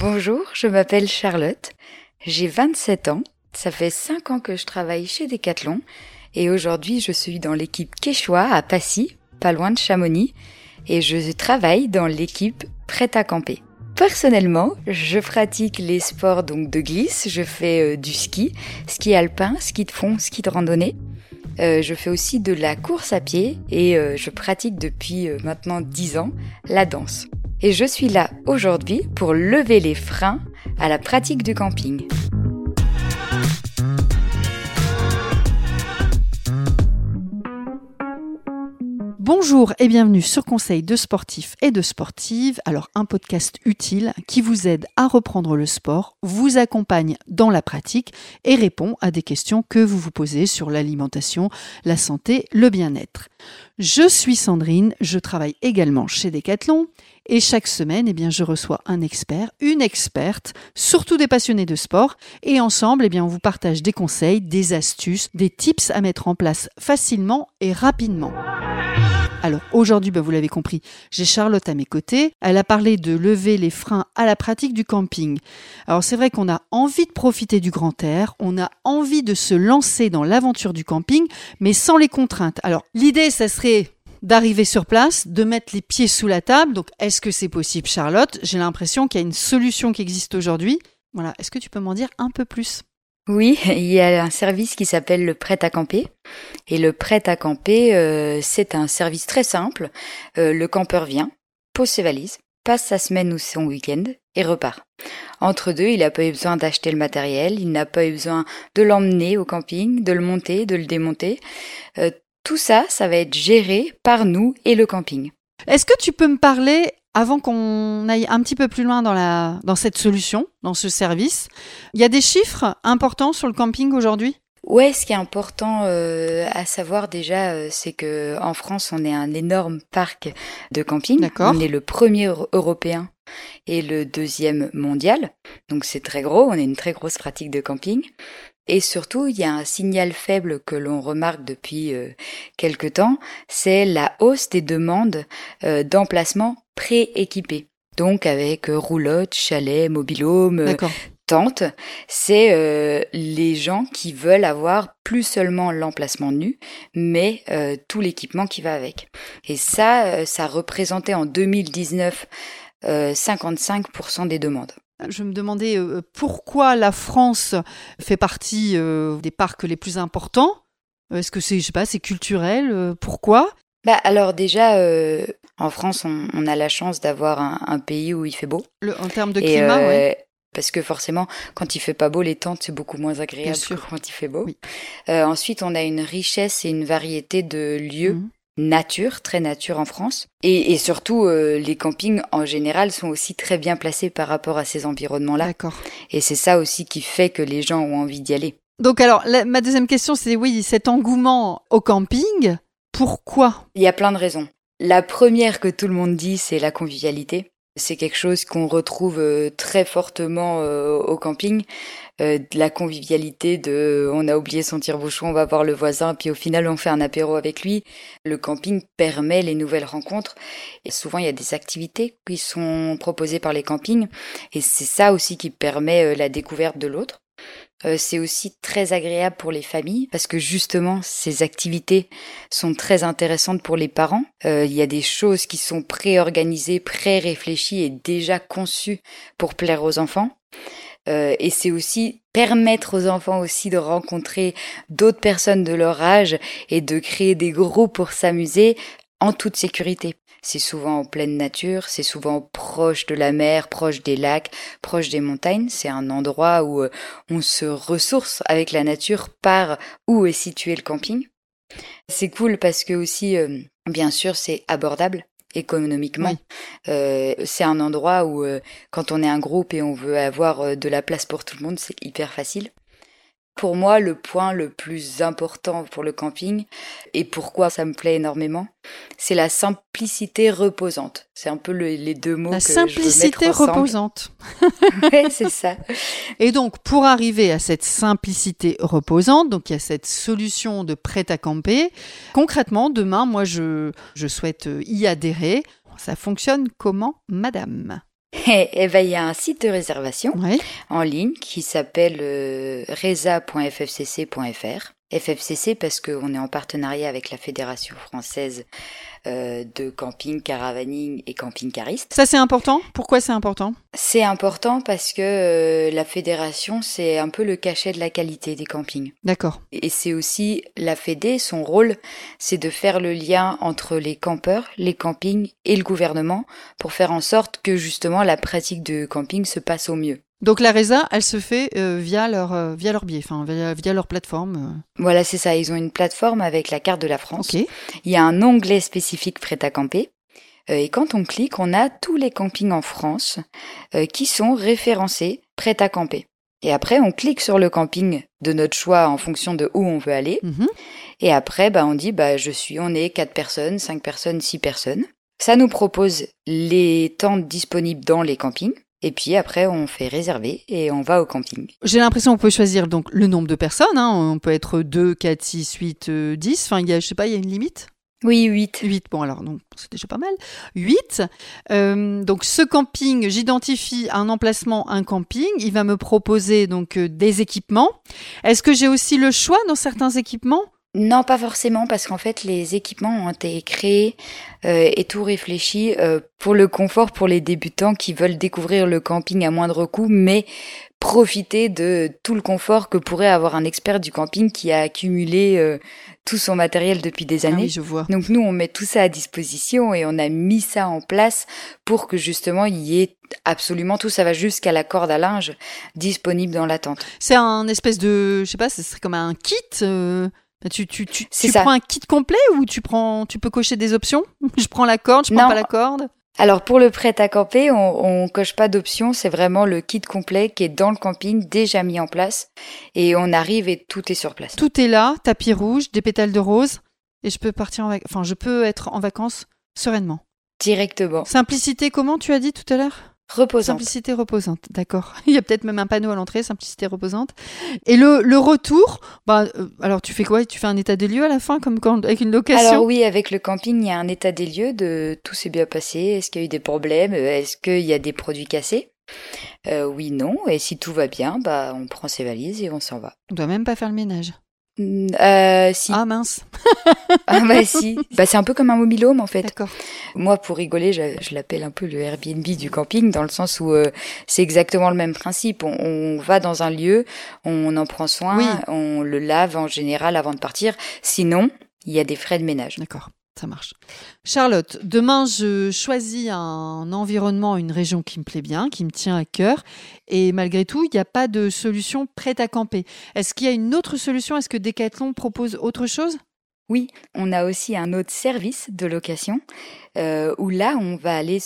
Bonjour, je m'appelle Charlotte, j'ai 27 ans, ça fait 5 ans que je travaille chez Decathlon et aujourd'hui je suis dans l'équipe Quechua à Passy, pas loin de Chamonix, et je travaille dans l'équipe Prête à camper. Personnellement, je pratique les sports donc de glisse, je fais euh, du ski, ski alpin, ski de fond, ski de randonnée. Euh, je fais aussi de la course à pied et euh, je pratique depuis maintenant 10 ans la danse. Et je suis là aujourd'hui pour lever les freins à la pratique du camping. Bonjour et bienvenue sur Conseil de sportifs et de sportives. Alors un podcast utile qui vous aide à reprendre le sport, vous accompagne dans la pratique et répond à des questions que vous vous posez sur l'alimentation, la santé, le bien-être. Je suis Sandrine, je travaille également chez Decathlon et chaque semaine, eh bien, je reçois un expert, une experte, surtout des passionnés de sport. Et ensemble, eh bien, on vous partage des conseils, des astuces, des tips à mettre en place facilement et rapidement. Alors aujourd'hui, ben, vous l'avez compris, j'ai Charlotte à mes côtés. Elle a parlé de lever les freins à la pratique du camping. Alors c'est vrai qu'on a envie de profiter du grand air, on a envie de se lancer dans l'aventure du camping, mais sans les contraintes. Alors l'idée, ça serait d'arriver sur place, de mettre les pieds sous la table. Donc est-ce que c'est possible, Charlotte? J'ai l'impression qu'il y a une solution qui existe aujourd'hui. Voilà, est-ce que tu peux m'en dire un peu plus? Oui, il y a un service qui s'appelle le prêt à camper. Et le prêt à camper, euh, c'est un service très simple. Euh, le campeur vient, pose ses valises, passe sa semaine ou son week-end et repart. Entre deux, il n'a pas eu besoin d'acheter le matériel, il n'a pas eu besoin de l'emmener au camping, de le monter, de le démonter. Euh, tout ça, ça va être géré par nous et le camping. Est-ce que tu peux me parler avant qu'on aille un petit peu plus loin dans, la, dans cette solution, dans ce service, il y a des chiffres importants sur le camping aujourd'hui? Ouais, ce qui est important euh, à savoir déjà, euh, c'est que en France, on est un énorme parc de camping. D'accord. On est le premier européen et le deuxième mondial. Donc c'est très gros, on a une très grosse pratique de camping. Et surtout, il y a un signal faible que l'on remarque depuis euh, quelque temps, c'est la hausse des demandes euh, d'emplacements prééquipés. Donc avec euh, roulotte, chalet, mobilhome, tente, c'est les gens qui veulent avoir plus seulement l'emplacement nu, mais tout l'équipement qui va avec. Et ça, ça représentait en 2019 55% des demandes. Je me demandais euh, pourquoi la France fait partie euh, des parcs les plus importants? Est-ce que c'est, je sais pas, c'est culturel euh, Pourquoi? Bah alors déjà, en France, on, a la chance d'avoir un, pays où il fait beau. en termes de climat, oui. Parce que forcément, quand il fait pas beau, les tentes c'est beaucoup moins agréable que quand il fait beau. ensuite, on a une richesse et une variété de lieux. Mmh nature, très nature en France. Et, surtout, euh, les campings en général sont aussi très bien placés par rapport à ces environnements-là. D'accord. Et c'est ça aussi qui fait que les gens ont envie d'y aller. Donc alors, ma deuxième question, c'est oui, cet engouement au camping, pourquoi? Il y a plein de raisons. La première que tout le monde dit, c'est la convivialité. C'est quelque chose qu'on retrouve euh, très fortement euh, au camping. Euh, la convivialité de on a oublié son tire-bouchon, on va voir le voisin, puis au final on fait un apéro avec lui. Le camping permet les nouvelles rencontres et souvent il y a des activités qui sont proposées par les campings et c'est ça aussi qui permet la découverte de l'autre. C'est aussi très agréable pour les familles parce que justement ces activités sont très intéressantes pour les parents. Il y a des choses qui sont pré-organisées, pré-réfléchies et déjà conçues pour plaire aux enfants. Euh, et c'est aussi permettre aux enfants aussi de rencontrer d'autres personnes de leur âge et de créer des groupes pour s'amuser en toute sécurité. C'est souvent en pleine nature, c'est souvent proche de la mer, proche des lacs, proche des montagnes. C'est un endroit où euh, on se ressource avec la nature par où est situé le camping. C'est cool parce que aussi, euh, bien sûr, c'est abordable économiquement. Euh, c'est un endroit où, euh, quand on est un groupe et on veut avoir euh, de la place pour tout le monde, c'est hyper facile. Pour moi, le point le plus important pour le camping, et pourquoi ça me plaît énormément, c'est la simplicité reposante. C'est un peu les deux mots la que simplicité je veux mettre reposante. oui, c'est ça. Et donc, pour arriver à cette simplicité reposante, donc il y a cette solution de prêt à camper. Concrètement, demain, moi, je, je souhaite y adhérer. Ça fonctionne comment, madame? Eh eh ben, il y a un site de réservation Ouais. en ligne qui s'appelle euh, reza.ffcc.fr. FFCC parce qu'on est en partenariat avec la Fédération française euh, de camping, caravaning et camping-cariste. Ça, c'est important? Pourquoi c'est important? C'est important parce que euh, la fédération, c'est un peu le cachet de la qualité des campings. D'accord. Et c'est aussi la Fédé, son rôle, c'est de faire le lien entre les campeurs, les campings et le gouvernement pour faire en sorte que justement la pratique de camping se passe au mieux. Donc la RESA, elle se fait euh, via leur euh, via leur biais, enfin via, via leur plateforme. Voilà, c'est ça. Ils ont une plateforme avec la carte de la euh. France. Ok. Il y a un onglet spécifique prêt à camper. Euh, Et quand on clique, on a tous les campings en France euh, qui sont référencés prêt à camper. Et après, on clique sur le camping de notre choix en fonction de où on veut aller. Mhm. Et après, bah, on dit, bah, je suis, on est quatre personnes, cinq personnes, six personnes. Ça nous propose les tentes disponibles dans les campings. Et puis après, on fait réserver et on va au camping. J'ai l'impression qu'on peut choisir donc le nombre de personnes. Hein. On peut être 2, 4, 6, 8, euh, 10. Enfin, il y a, je sais pas, il y a une limite? Oui, huit. 8, bon alors, donc c'est déjà pas mal. 8. Euh, donc ce camping, j'identifie un emplacement, un camping. Il va me proposer donc euh, des équipements. Est-ce que j'ai aussi le choix dans certains équipements? Non, pas forcément, parce qu'en fait, les équipements ont été créés euh, et tout réfléchi euh, pour le confort pour les débutants qui veulent découvrir le camping à moindre coût, mais profiter de tout le confort que pourrait avoir un expert du camping qui a accumulé euh, tout son matériel depuis des Ah années. oui, je vois. Donc nous, on met tout ça à disposition et on a mis ça en place pour que justement il y ait absolument tout. Ça va jusqu'à la corde à linge disponible dans la tente. C'est un espèce de, je sais pas, ce serait comme un kit. euh, Tu, tu, tu, tu ça. prends un kit complet ou tu prends, tu peux cocher des options? Je prends la corde, je prends Non. pas la corde? Alors pour le prêt à camper, on, on coche pas d'options, c'est vraiment le kit complet qui est dans le camping déjà mis en place et on arrive et tout est sur place. Tout est là, tapis rouge, des pétales de rose, et je peux partir en enfin, je peux être en vacances sereinement. Directement. Simplicité, comment tu as dit tout à l'heure? Reposant. Simplicité reposante, d'accord. Il y a peut-être même un panneau à l'entrée, simplicité reposante. Et le, le retour, bah, euh, alors tu fais quoi? Tu fais un état des lieux à la fin, comme quand, avec une location? Alors oui, avec le camping, il y a un état des lieux de tout s'est bien passé, est-ce qu'il y a eu des problèmes, est-ce qu'il y a des produits cassés? Euh, Oui, non, et si tout va bien, bah on prend ses valises et on s'en va. On doit même pas faire le ménage. Mm, Euh, si. Ah mince, Ah bah si. Bah c'est un peu comme un mobilhome en fait. d'accord. Moi, pour rigoler, je, je l'appelle un peu le Airbnb du camping, dans le sens où euh, c'est exactement le même principe. On, on va dans un lieu, on en prend soin, Oui. on le lave en général avant de partir. Sinon, il y a des frais de ménage. D'accord, ça marche. Charlotte, demain, je choisis un environnement, une région qui me plaît bien, qui me tient à cœur. Et malgré tout, il n'y a pas de solution prête à camper. Est-ce qu'il y a une autre solution? Est-ce que Decathlon propose autre chose? Oui, on a aussi un autre service de location euh, où là, on va aller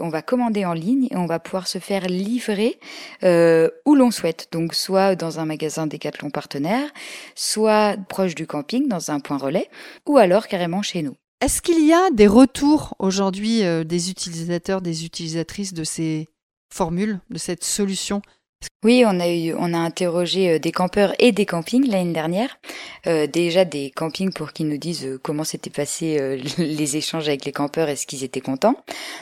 on va commander en ligne et on va pouvoir se faire livrer euh, où l'on souhaite. Donc, soit dans un magasin Decathlon partenaire, soit proche du camping dans un point relais, ou alors carrément chez nous. Est-ce qu'il y a des retours aujourd'hui euh, des utilisateurs, des utilisatrices de ces formules, de cette solution? Oui, on a eu, on a interrogé euh, des campeurs et des campings l'année dernière. Euh, déjà des campings pour qu'ils nous disent comment s'étaient passés les échanges avec les campeurs, est-ce qu'ils étaient contents?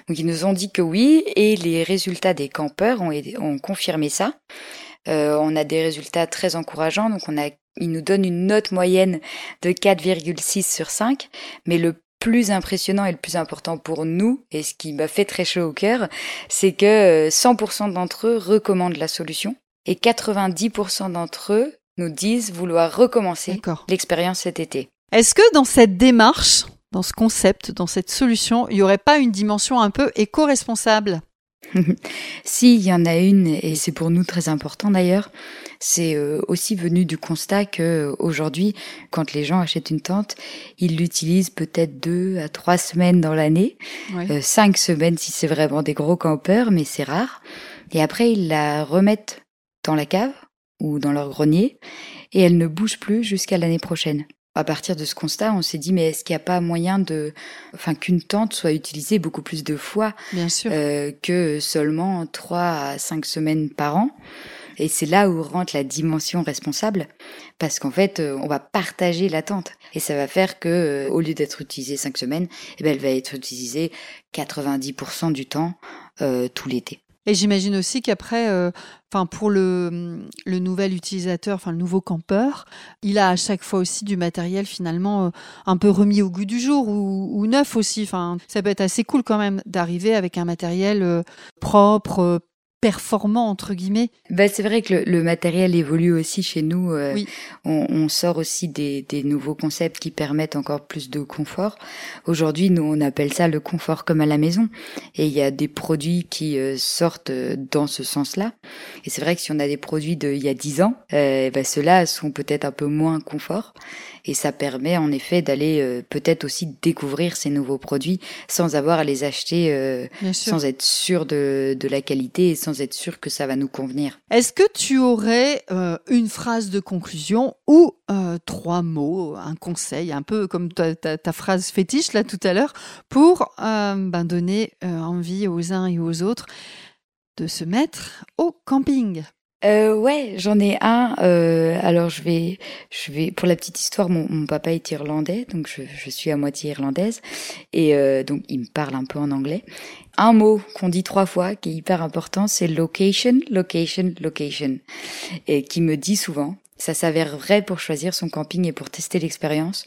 Donc ils nous ont dit que oui, et les résultats des campeurs ont, confirmé ça. On a des résultats très encourageants, donc on a, ils nous donnent une note moyenne de 4,6 sur 5, mais le plus impressionnant et le plus important pour nous, et ce qui m'a fait très chaud au cœur, c'est que euh, 100% d'entre eux recommandent la solution et 90% d'entre eux nous disent vouloir recommencer l'expérience cet été. Est-ce que dans cette démarche, dans ce concept, dans cette solution, il n'y aurait pas une dimension un peu éco-responsable? Si, il y en a une, et c'est pour nous très important d'ailleurs, c'est euh, aussi venu du constat que euh, aujourd'hui, quand les gens achètent une tente, ils l'utilisent peut-être deux à trois semaines dans l'année, euh, cinq semaines si c'est vraiment des gros campeurs, mais c'est rare. Et après, ils la remettent dans la cave ou dans leur grenier, et elle ne bouge plus jusqu'à l'année prochaine. À partir de ce constat, on s'est dit, mais est-ce qu'il n'y a pas moyen de, enfin, qu'une tente soit utilisée beaucoup plus de fois Bien sûr. euh, que seulement 3 à 5 semaines par an? Et c'est là où rentre la dimension responsable, parce qu'en fait, euh, on va partager la tente. Et ça va faire que, euh, au lieu d'être utilisée 5 semaines, eh ben, elle va être utilisée 90% du temps euh, tout l'été. Et j'imagine aussi qu'après, euh, enfin pour le, le nouvel utilisateur, enfin le nouveau campeur, il a à chaque fois aussi du matériel finalement euh, un peu remis au goût du jour ou, neuf aussi. Enfin, ça peut être assez cool quand même d'arriver avec un matériel euh, propre, performant entre guillemets. Bah, c'est vrai que le, le, matériel évolue aussi chez nous. Euh, oui. on, on, sort aussi des, des, nouveaux concepts qui permettent encore plus de confort. Aujourd'hui, nous on appelle ça le confort comme à la maison, et il y a des produits qui euh, sortent euh, dans ce sens-là. Et c'est vrai que si on a des produits d'il y a dix ans, euh, bah, ceux-là sont peut-être un peu moins confort, et ça permet en effet d'aller euh, peut-être aussi découvrir ces nouveaux produits sans avoir à les acheter, sans être sûr de, de la qualité et sans être sûr que ça va nous convenir. Est-ce que tu aurais euh, une phrase de conclusion ou euh, trois mots, un conseil, un peu comme ta, phrase fétiche là tout à l'heure, pour euh, ben, donner envie aux uns et aux autres de se mettre au camping? Euh, ouais, j'en ai un. Euh, alors je vais, je vais pour la petite histoire. Mon, papa est irlandais, donc je, je, suis à moitié irlandaise, et euh, donc il me parle un peu en anglais. Un mot qu'on dit trois fois, qui est hyper important, c'est location, location, location, et qui me dit souvent. Ça s'avère vrai pour choisir son camping et pour tester l'expérience.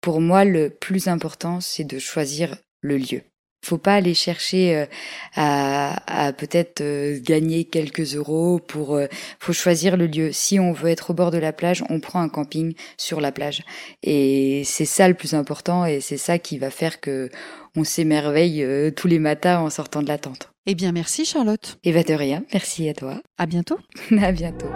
Pour moi, le plus important, c'est de choisir le lieu. Faut pas aller chercher euh, à, à peut-être euh, gagner quelques euros pour. Euh, faut choisir le lieu. Si on veut être au bord de la plage, on prend un camping sur la plage. Et c'est ça le plus important et c'est ça qui va faire que on s'émerveille tous les matins en sortant de la tente. Eh bien, merci Charlotte. Et va de rien. Merci à toi. À bientôt. à bientôt.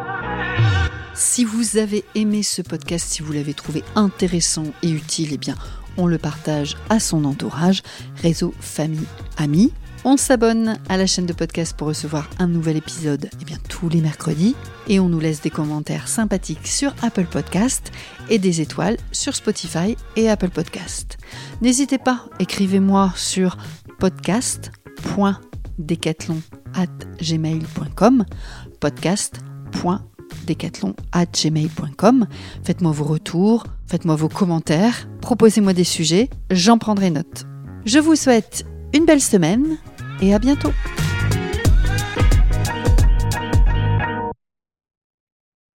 Si vous avez aimé ce podcast, si vous l'avez trouvé intéressant et utile, eh bien on le partage à son entourage, réseau, famille, amis. On s'abonne à la chaîne de podcast pour recevoir un nouvel épisode eh bien, tous les mercredis. Et on nous laisse des commentaires sympathiques sur Apple Podcast et des étoiles sur Spotify et Apple Podcast. N'hésitez pas, écrivez-moi sur podcast.decathlon.gmail.com podcast.decathlon gmail.com Faites-moi vos retours, faites-moi vos commentaires, proposez-moi des sujets, j'en prendrai note. Je vous souhaite une belle semaine et à bientôt.